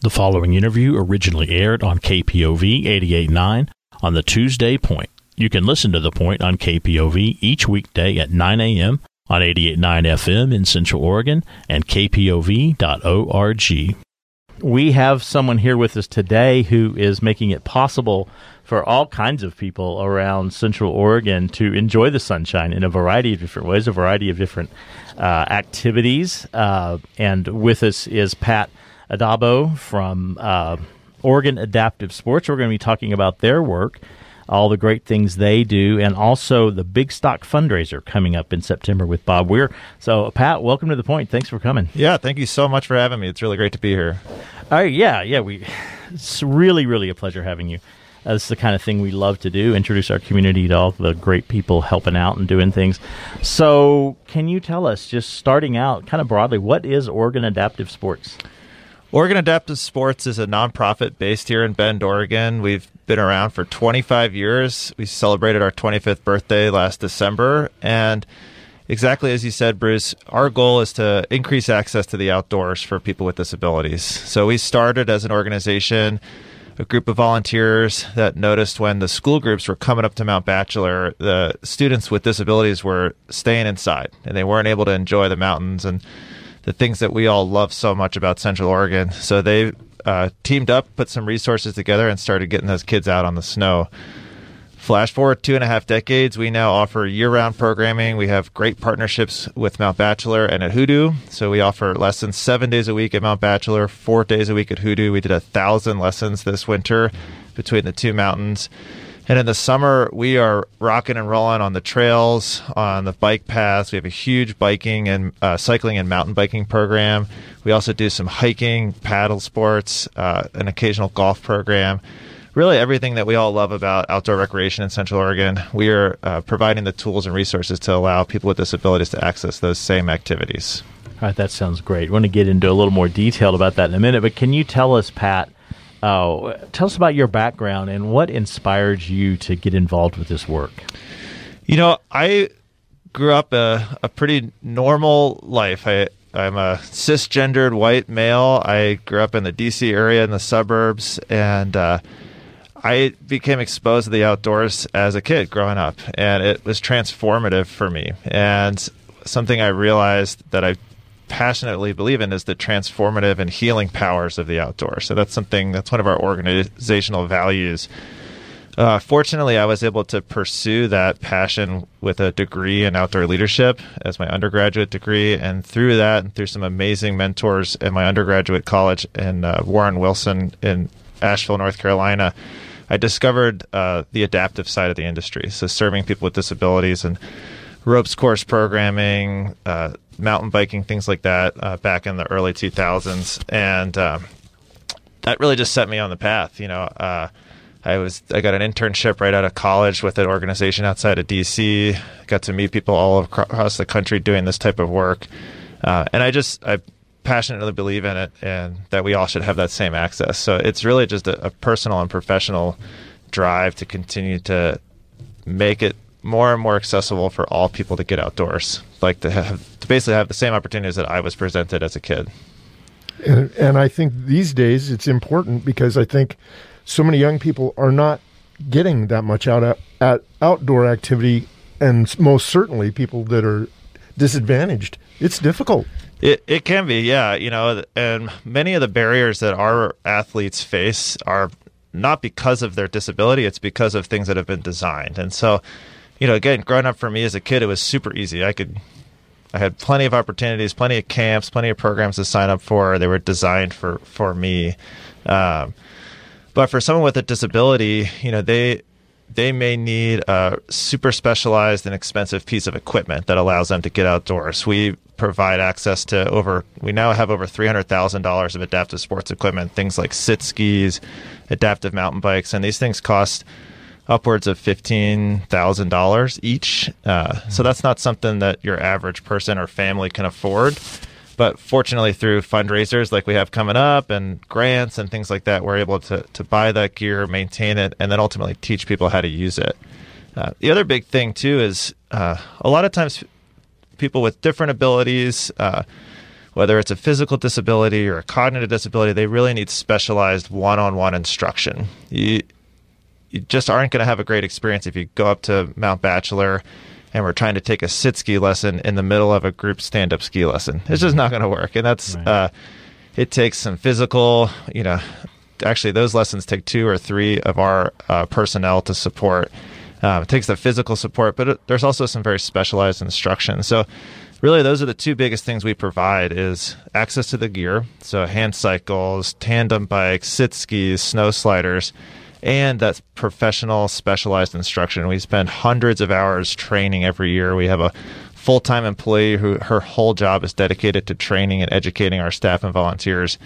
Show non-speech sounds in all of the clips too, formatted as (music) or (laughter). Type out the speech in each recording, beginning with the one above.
The following interview originally aired on KPOV 889 on the Tuesday Point. You can listen to The Point on KPOV each weekday at 9 a.m. on 889 FM in Central Oregon and kpov.org. We have someone here with us today who is making it possible for all kinds of people around Central Oregon to enjoy the sunshine in a variety of different ways, a variety of different uh, activities. Uh, and with us is Pat Addabbo from uh, Oregon Adaptive Sports. We're going to be talking about their work, all the great things they do, and also the Big Stock fundraiser coming up in September with Bob Weir. So, Pat, welcome to the point. Thanks for coming. Yeah, thank you so much for having me. It's really great to be here. Uh, yeah, yeah, we. It's really, really a pleasure having you. Uh, this is the kind of thing we love to do introduce our community to all the great people helping out and doing things. So, can you tell us, just starting out kind of broadly, what is Oregon Adaptive Sports? Oregon Adaptive Sports is a nonprofit based here in Bend, Oregon. We've been around for 25 years. We celebrated our 25th birthday last December. And exactly as you said, Bruce, our goal is to increase access to the outdoors for people with disabilities. So we started as an organization, a group of volunteers that noticed when the school groups were coming up to Mount Bachelor, the students with disabilities were staying inside and they weren't able to enjoy the mountains and the things that we all love so much about Central Oregon. So they uh, teamed up, put some resources together, and started getting those kids out on the snow. Flash forward two and a half decades, we now offer year round programming. We have great partnerships with Mount Bachelor and at Hoodoo. So we offer lessons seven days a week at Mount Bachelor, four days a week at Hoodoo. We did a thousand lessons this winter between the two mountains. And in the summer, we are rocking and rolling on the trails, on the bike paths. We have a huge biking and uh, cycling and mountain biking program. We also do some hiking, paddle sports, uh, an occasional golf program. Really, everything that we all love about outdoor recreation in Central Oregon, we are uh, providing the tools and resources to allow people with disabilities to access those same activities. All right, that sounds great. I want to get into a little more detail about that in a minute, but can you tell us, Pat, Oh, tell us about your background and what inspired you to get involved with this work. You know, I grew up a, a pretty normal life. I, I'm a cisgendered white male. I grew up in the DC area in the suburbs, and uh, I became exposed to the outdoors as a kid growing up, and it was transformative for me. And something I realized that I passionately believe in is the transformative and healing powers of the outdoors. So that's something that's one of our organizational values. Uh, fortunately, I was able to pursue that passion with a degree in outdoor leadership as my undergraduate degree, and through that, and through some amazing mentors in my undergraduate college in uh, Warren Wilson in Asheville, North Carolina, I discovered uh, the adaptive side of the industry. So serving people with disabilities and ropes course programming, uh, mountain biking, things like that, uh, back in the early 2000s, and um, that really just set me on the path. You know, uh, I was I got an internship right out of college with an organization outside of DC. Got to meet people all across the country doing this type of work, uh, and I just I passionately believe in it, and that we all should have that same access. So it's really just a, a personal and professional drive to continue to make it more and more accessible for all people to get outdoors, like to have to basically have the same opportunities that I was presented as a kid. And, and I think these days it's important because I think so many young people are not getting that much out of, at outdoor activity, and most certainly people that are disadvantaged. It's difficult. It it can be, yeah. You know, and many of the barriers that our athletes face are not because of their disability; it's because of things that have been designed, and so you know, again, growing up for me as a kid, it was super easy. I could, I had plenty of opportunities, plenty of camps, plenty of programs to sign up for. They were designed for for me. Um, but for someone with a disability, you know, they they may need a super specialized and expensive piece of equipment that allows them to get outdoors. We provide access to over we now have over three hundred thousand dollars of adaptive sports equipment, things like sit skis, adaptive mountain bikes, and these things cost upwards of fifteen thousand dollars each. Uh, so that's not something that your average person or family can afford. But fortunately, through fundraisers like we have coming up and grants and things like that, we're able to to buy that gear, maintain it, and then ultimately teach people how to use it. Uh, the other big thing too is uh, a lot of times people with different abilities uh, whether it's a physical disability or a cognitive disability, they really need specialized one-on-one instruction. You, you just aren't going to have a great experience if you go up to Mount Bachelor and we're trying to take a sit ski lesson in the middle of a group stand-up ski lesson. It's just not going to work, and that's Right. uh, it takes some physical, you know. Actually, those lessons take two or three of our uh, personnel to support. Um, it takes the physical support, but it, there's also some very specialized instruction. So, really, those are the two biggest things we provide: is access to the gear, so hand cycles, tandem bikes, sit skis, snow sliders, and that's professional, specialized instruction. We spend hundreds of hours training every year. We have a full-time employee who her whole job is dedicated to training and educating our staff and volunteers.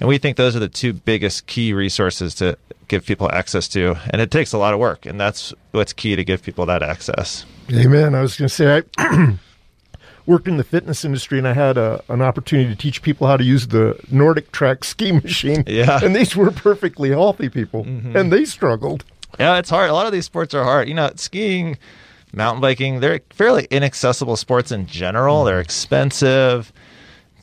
And we think those are the two biggest key resources to give people access to. And it takes a lot of work, and that's what's key to give people that access. Amen. I was going to say, I (clears throat) worked in the fitness industry and I had a, an opportunity to teach people how to use the Nordic Track ski (laughs) machine. Yeah. And these were perfectly healthy people, and they struggled. Yeah, it's hard. A lot of these sports are hard. You know, skiing, mountain biking, they're fairly inaccessible sports in general. They're expensive.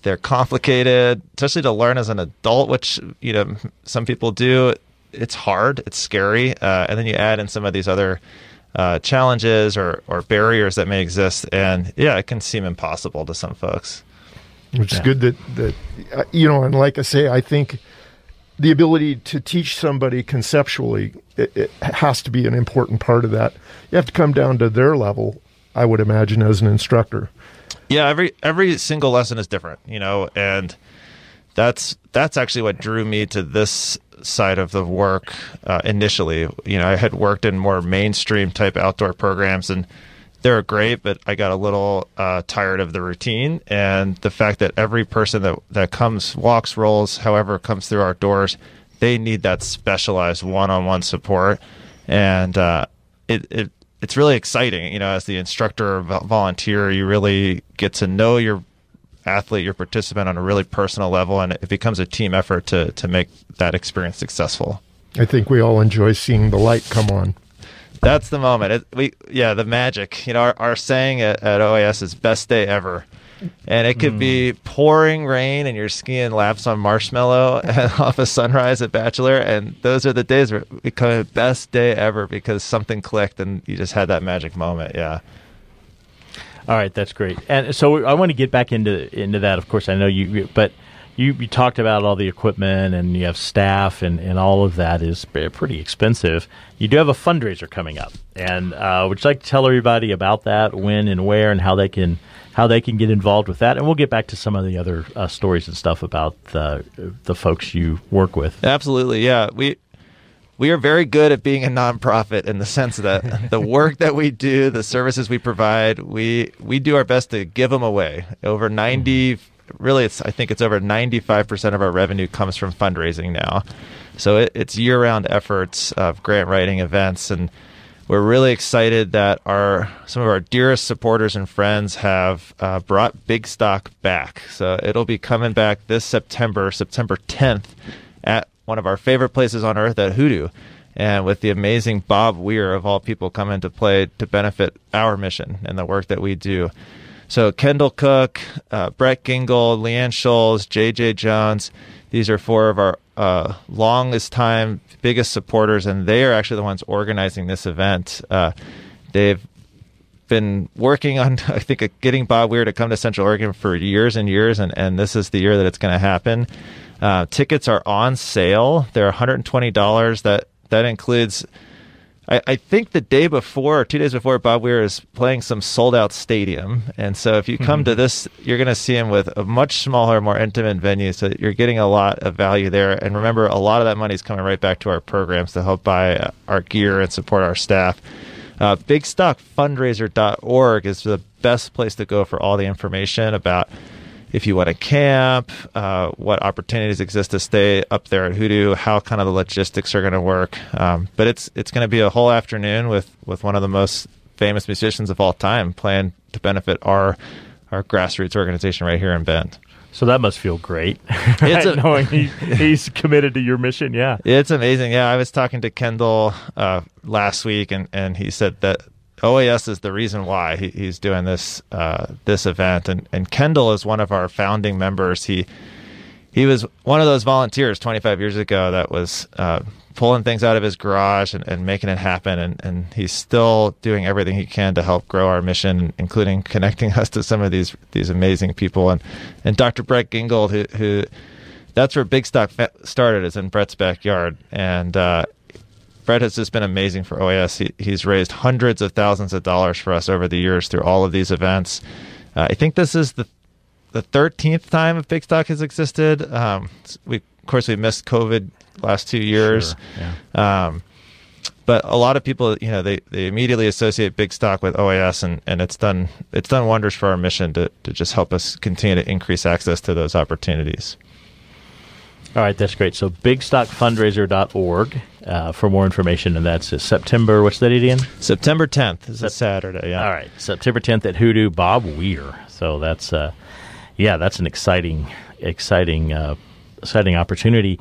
They're complicated, especially to learn as an adult, which, you know, some people do. It's hard. It's scary. Uh, and then you add in some of these other uh, challenges or, or barriers that may exist. And yeah, it can seem impossible to some folks. which is Yeah. good that that uh, you know and like i say i think the ability to teach somebody conceptually it, it has to be an important part of that you have to come down to their level i would imagine as an instructor yeah every every single lesson is different you know and that's that's actually what drew me to this side of the work uh, initially. You know i had worked in more mainstream type outdoor programs and they're great but i got a little uh, tired of the routine and the fact that every person that that comes walks rolls however comes through our doors they need that specialized one-on-one support. And uh, it, it it's really exciting. You know as the instructor or volunteer you really get to know your athlete your participant on a really personal level and it becomes a team effort to to make that experience successful. I think we all enjoy seeing the light come on. That's the moment. It, we yeah the magic. You know our, our saying at, at oas is best day ever. And it could be mm. pouring rain and you're skiing laps on marshmallow (laughs) off a sunrise at bachelor and those are the days where it call it best day ever because something clicked and you just had that magic moment. Yeah All right, that's great. And so I want to get back into into that. Of course, I know you, but you, you talked about all the equipment and you have staff and, and all of that is pretty expensive. You do have a fundraiser coming up, and uh, would you like to tell everybody about that, when and where, and how they can how they can get involved with that? And we'll get back to some of the other uh, stories and stuff about the the folks you work with. Absolutely, yeah. We we are very good at being a nonprofit in the sense that (laughs) the work that we do, the services we provide, we we do our best to give them away. Over ninety, really, it's I think it's over ninety five percent of our revenue comes from fundraising now. So it, it's year round efforts of grant writing events and. We're really excited that our some of our dearest supporters and friends have uh, brought Big Stock back. So it'll be coming back this September, September 10th, at one of our favorite places on earth at Hoodoo. And with the amazing Bob Weir of all people coming to play to benefit our mission and the work that we do. So Kendall Cook, uh, Brett Gingold, Leanne Scholes, JJ Jones, these are four of our uh, longest time, biggest supporters, and they are actually the ones organizing this event. Uh, they've been working on, (laughs) I think, getting Bob Weir to come to Central Oregon for years and years, and, and this is the year that it's going to happen. Uh, tickets are on sale. They're $120. That that includes, I, I think, the day before or two days before, Bob Weir is playing some sold out stadium, and so if you come to this, you're going to see him with a much smaller, more intimate venue. So you're getting a lot of value there. And remember, a lot of that money is coming right back to our programs to help buy uh, our gear and support our staff. Uh, BigStockFundraiser.org is the best place to go for all the information about if you want to camp, uh, what opportunities exist to stay up there at Hoodoo, how kind of the logistics are going to work. Um, but it's it's going to be a whole afternoon with, with one of the most famous musicians of all time playing to benefit our our grassroots organization right here in Bend. So that must feel great, It's (laughs) a- knowing he, he's committed to your mission. Yeah. It's amazing. Yeah, I was talking to Kendall uh, last week, and, and he said that OAS is the reason why he, he's doing this uh, this event, and and Kendall is one of our founding members. He he was one of those volunteers 25 years ago that was uh, pulling things out of his garage and, and making it happen, and, and he's still doing everything he can to help grow our mission, including connecting (laughs) us to some of these these amazing people. And and Dr. Brett Gingold, who, who that's where Big Stock started, is in Brett's backyard, and uh, Brett has just been amazing for OAS. He, he's raised hundreds of thousands of dollars for us over the years through all of these events. Uh, I think this is the the thirteenth time a Big Stock has existed. Um, we, of course, we missed COVID last two years. Sure, yeah. um, but a lot of people, you know, they, they immediately associate Big Stock with OAS, and, and it's done it's done wonders for our mission to, to just help us continue to increase access to those opportunities. All right, that's great. So bigstockfundraiser.org uh, for more information, and that's uh, September. What's that again? September 10th is a Saturday. Yeah. All right, September 10th at Hoodoo. Bob Weir. So that's uh, yeah, that's an exciting, exciting, uh, exciting opportunity.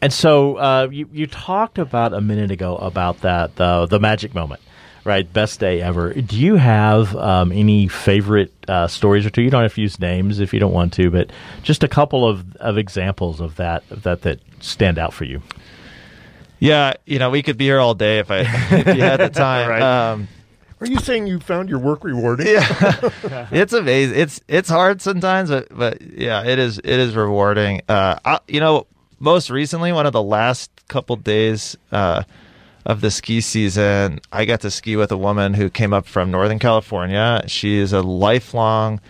And so uh, you you talked about a minute ago about that the the magic moment right? Best day ever. Do you have um, any favorite uh, stories or two? You don't have to use names if you don't want to, but just a couple of, of examples of that of that that stand out for you. Yeah, you know, we could be here all day if I (laughs) if you had the (laughs) time. Right. um, Are you saying you found your work rewarding? yeah, (laughs) it's amazing. It's it's hard sometimes, but but yeah, it is it is rewarding. Uh, I, you know, most recently, one of the last couple days. Uh, of the ski season, I got to ski with a woman who came up from Northern California. She is a lifelong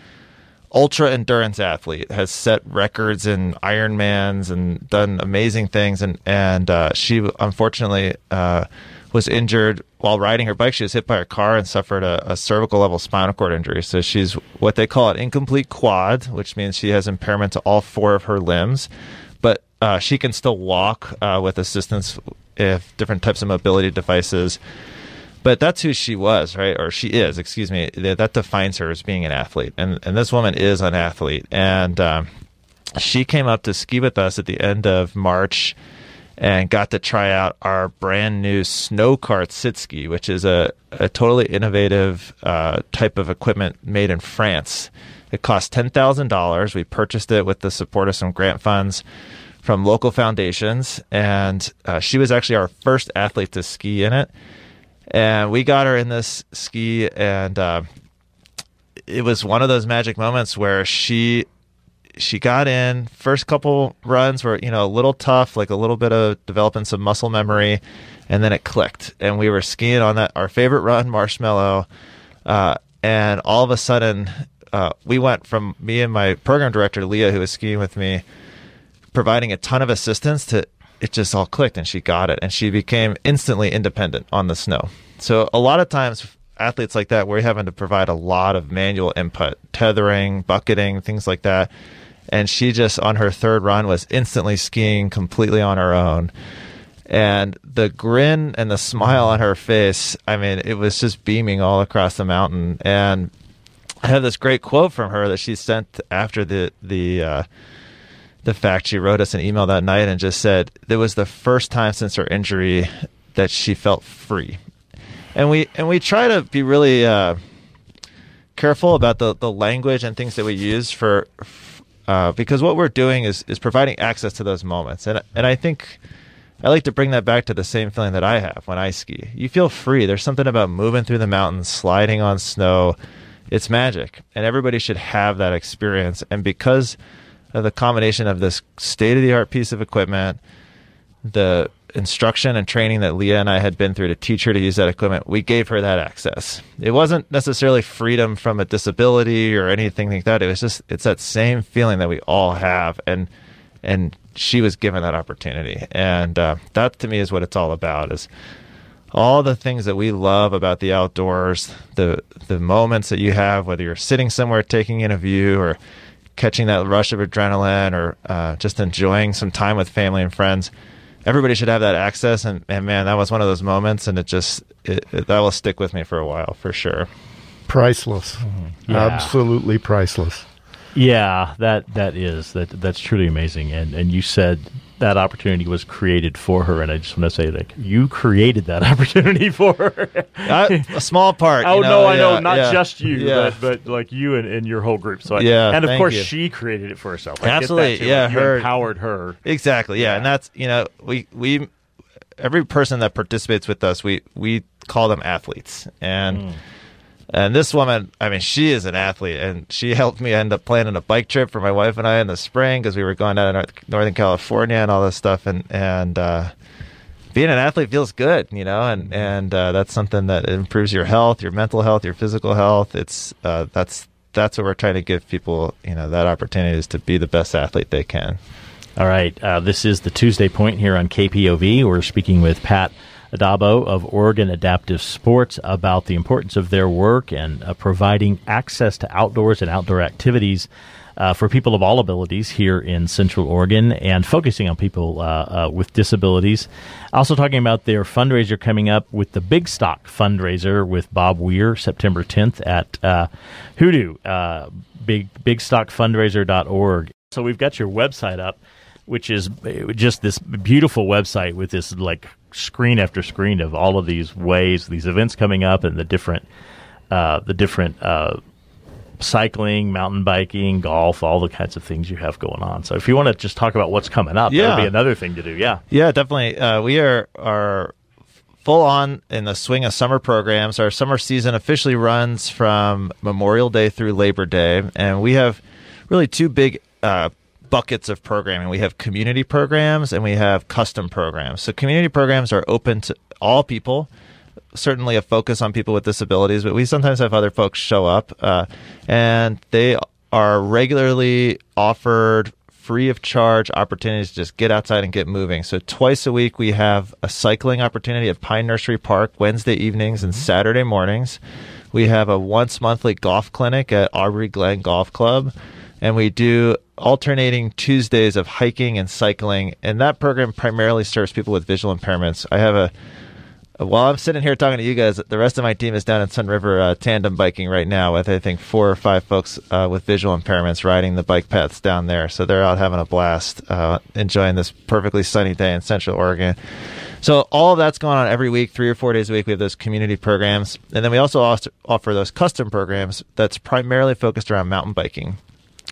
ultra endurance athlete, has set records in Ironmans and done amazing things. And and uh, she unfortunately uh, was injured while riding her bike. She was hit by a car and suffered a, a, cervical level spinal cord injury. So she's what they call an incomplete quad, which means she has impairment to all four of her limbs. But uh, she can still walk uh, with assistance if different types of mobility devices. But that's who she was, right? Or she is, excuse me. That defines her as being an athlete. And, and this woman is an athlete. And um, she came up to ski with us at the end of March and got to try out our brand new snow cart sit ski, which is a, a totally innovative uh, type of equipment made in France. It cost $10,000. We purchased it with the support of some grant funds from local foundations, and uh, she was actually our first athlete to ski in it. And we got her in this ski, and uh, it was one of those magic moments where she she got in. First couple runs were you know a little tough, like a little bit of developing some muscle memory, and then it clicked, and we were skiing on that our favorite run, Marshmallow, uh, and all of a sudden. Uh, we went from me and my program director Leah, who was skiing with me, providing a ton of assistance to it just all clicked and she got it and she became instantly independent on the snow. So a lot of times athletes like that we're having to provide a lot of manual input, tethering, bucketing, things like that. And she just on her third run was instantly skiing completely on her own. And the grin and the smile on her face, I mean, it was just beaming all across the mountain. And I have this great quote from her that she sent after the the uh, the fact she wrote us an email that night and just said it was the first time since her injury that she felt free. And we and we try to be really uh, careful about the, the language and things that we use for uh, because what we're doing is is providing access to those moments. And and I think I like to bring that back to the same feeling that I have when I ski. You feel free. There's something about moving through the mountains, sliding on snow. It's magic, and everybody should have that experience. And because the combination of this state of the art piece of equipment, the instruction and training that Leah and I had been through to teach her to use that equipment, we gave her that access. It wasn't necessarily freedom from a disability or anything like that. It was just it's that same feeling that we all have, and and she was given that opportunity, and uh, that to me is what it's all about. Is all the things that we love about the outdoors, the the moments that you have, whether you're sitting somewhere taking in a view or catching that rush of adrenaline or uh, just enjoying some time with family and friends. Everybody should have that access, and, and man, that was one of those moments, and it just it, it, that will stick with me for a while for sure. Priceless, Mm-hmm. Yeah. absolutely priceless. Yeah, that that is that that's truly amazing. And and you said that opportunity was created for her, and I just want to say, like, you created that (laughs) opportunity for her. I, a small part. (laughs) oh you know, no, I know, not yeah, just you, yeah. but but like you and, and your whole group. So I, Yeah, and of course you. she created it for herself. I get that, Absolutely, yeah, Like, you her- empowered her. Exactly. Yeah. and that's you know we we every person that participates with us we we call them athletes and. Mm. And this woman, I mean, she is an athlete, and she helped me end up planning a bike trip for my wife and I in the spring because we were going down to North, Northern California and all this stuff. And and uh, being an athlete feels good, you know, and and uh, that's something that improves your health, your mental health, your physical health. It's uh, that's that's what we're trying to give people, you know, that opportunity is to be the best athlete they can. All right, uh, this is the Tuesday Point here on KPOV. We're speaking with Pat Addabbo of Oregon Adaptive Sports about the importance of their work and uh, providing access to outdoors and outdoor activities uh, for people of all abilities here in Central Oregon and focusing on people uh, uh, with disabilities. Also, talking about their fundraiser coming up with the Big Stock fundraiser with Bob Weir, September 10th at uh, Hoodoo, uh, big, bigstockfundraiser.org. So, we've got your website up which is uh, just this beautiful website with this like screen after screen of all of these ways, these events coming up, and the different, uh, the different uh, cycling, mountain biking, golf, all the kinds of things you have going on. So if you want to just talk about what's coming up, that would be another thing to do. Yeah. Yeah, definitely. Uh, we are are full on in the swing of summer programs. Our summer season officially runs from Memorial Day through Labor Day, and we have really two big uh, buckets of programming. We have community programs and we have custom programs. So community programs are open to all people. Certainly a focus on people with disabilities, but we sometimes have other folks show up, uh, and they are regularly offered free of charge opportunities to just get outside and get moving. So twice a week we have a cycling opportunity at Pine Nursery Park Wednesday evenings and Saturday mornings. We have a once monthly golf clinic at Awbrey Glen Golf Club. And we do alternating Tuesdays of hiking and cycling. And that program primarily serves people with visual impairments. I have a while I'm sitting here talking to you guys, the rest of my team is down in Sunriver uh, tandem biking right now with I think four or five folks uh, with visual impairments riding the bike paths down there. So they're out having a blast, uh, enjoying this perfectly sunny day in Central Oregon. So all of that's going on every week, three or four days a week. We have those community programs, and then we also offer those custom programs that's primarily focused around mountain biking.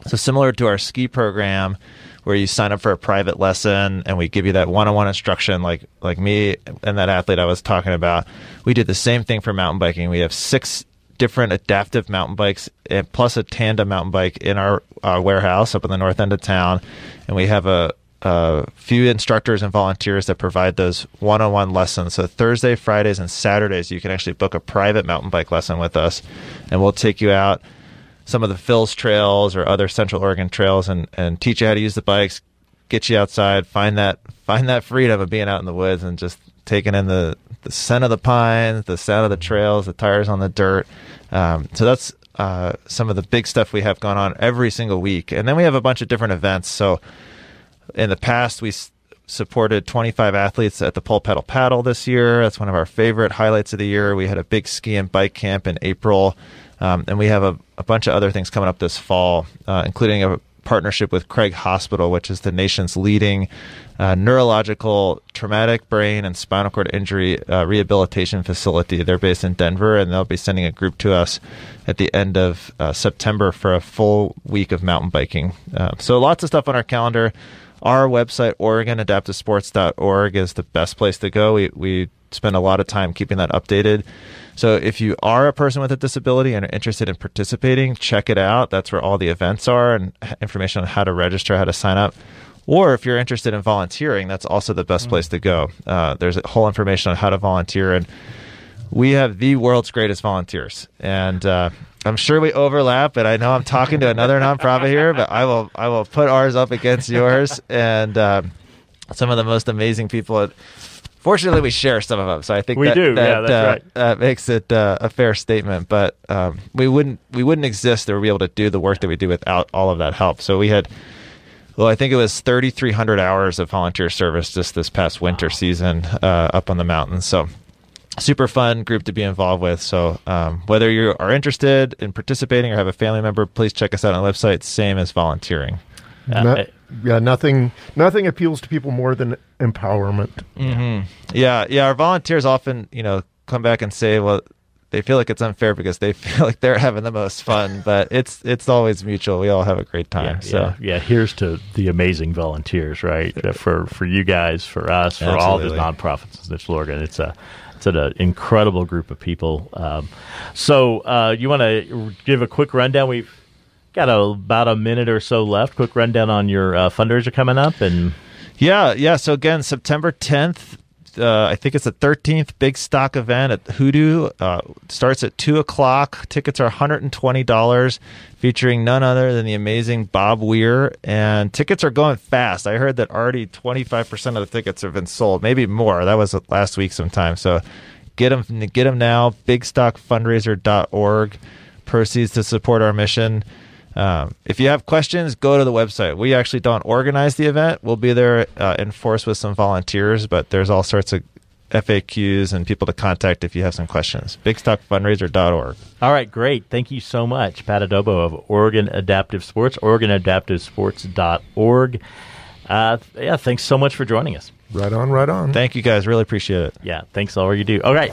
So similar to our ski program, where you sign up for a private lesson and we give you that one-on-one instruction, like like me and that athlete I was talking about. We did the same thing for mountain biking. We have six different adaptive mountain bikes and plus a tandem mountain bike in our uh, warehouse up in the north end of town, and we have a a few instructors and volunteers that provide those one-on-one lessons. So Thursday, Fridays, and Saturdays, you can actually book a private mountain bike lesson with us, and we'll take you out some of the Phil's trails or other Central Oregon trails and, and teach you how to use the bikes, get you outside, find that find that freedom of being out in the woods and just taking in the, the scent of the pines, the sound of the trails, the tires on the dirt. Um, so that's uh, some of the big stuff we have going on every single week. And then we have a bunch of different events. So in the past, we s- supported 25 athletes at the Pole Pedal Paddle this year. That's one of our favorite highlights of the year. We had a big ski and bike camp in April. Um, and we have a, a bunch of other things coming up this fall, uh, including a partnership with Craig Hospital, which is the nation's leading uh, neurological traumatic brain and spinal cord injury uh, rehabilitation facility. They're based in Denver, and they'll be sending a group to us at the end of uh, September for a full week of mountain biking. Uh, so lots of stuff on our calendar. Our website, OregonAdaptiveSports.org, is the best place to go. We we spend a lot of time keeping that updated. So if you are a person with a disability and are interested in participating, check it out. That's where all the events are and information on how to register, how to sign up. Or if you're interested in volunteering, that's also the best place to go. Uh, there's a whole information on how to volunteer, and we have the world's greatest volunteers. And uh, I'm sure we overlap, but I know I'm talking to another (laughs) nonprofit here, but I will I will put ours up against yours. And um some of the most amazing people. Fortunately, we share some of them, so I think We that, do. That, Yeah, that's uh, right. that makes it uh, a fair statement. But um, we wouldn't we wouldn't exist or be able to do the work that we do without all of that help. So we had, well, I think it was 3,300 hours of volunteer service just this past winter season uh, up on the mountains. So super fun group to be involved with. So um, whether you are interested in participating or have a family member, please check us out on the website. Same as volunteering. Uh, Matt? yeah, nothing nothing appeals to people more than empowerment. Mm-hmm. Yeah, yeah. Our volunteers often, you know, come back and say, well, they feel like it's unfair because they (laughs) feel like they're having the most fun, but it's it's always mutual. We all have a great time. Yeah, so yeah, yeah. Here's to the amazing volunteers, right? For for you guys, for us, for all the nonprofits in Central Oregon. It's a it's an incredible group of people. Um, so uh, you want to give a quick rundown? We've got a, about a minute or so left. Quick rundown on your uh, fundraiser coming up, and Yeah, yeah. So again, September 10th, uh, I think it's the 13th big stock event at Hoodoo. Uh, starts at 2 o'clock. Tickets are $120, featuring none other than the amazing Bob Weir. And tickets are going fast. I heard that already 25% of the tickets have been sold, maybe more. That was last week sometime. So get them, get them now. Bigstockfundraiser.org. Proceeds to support our mission. Um, if you have questions, go to the website. We actually don't organize the event. We'll be there uh, in force with some volunteers, but there's all sorts of FAQs and people to contact if you have some questions. BigStockFundraiser.org. all right, great. Thank you so much, Pat Addabbo of Oregon Adaptive Sports, OregonAdaptiveSports.org. Uh, yeah, thanks so much for joining us. Right on, right on. Thank you guys. Really appreciate it. Yeah, thanks all you do. All right.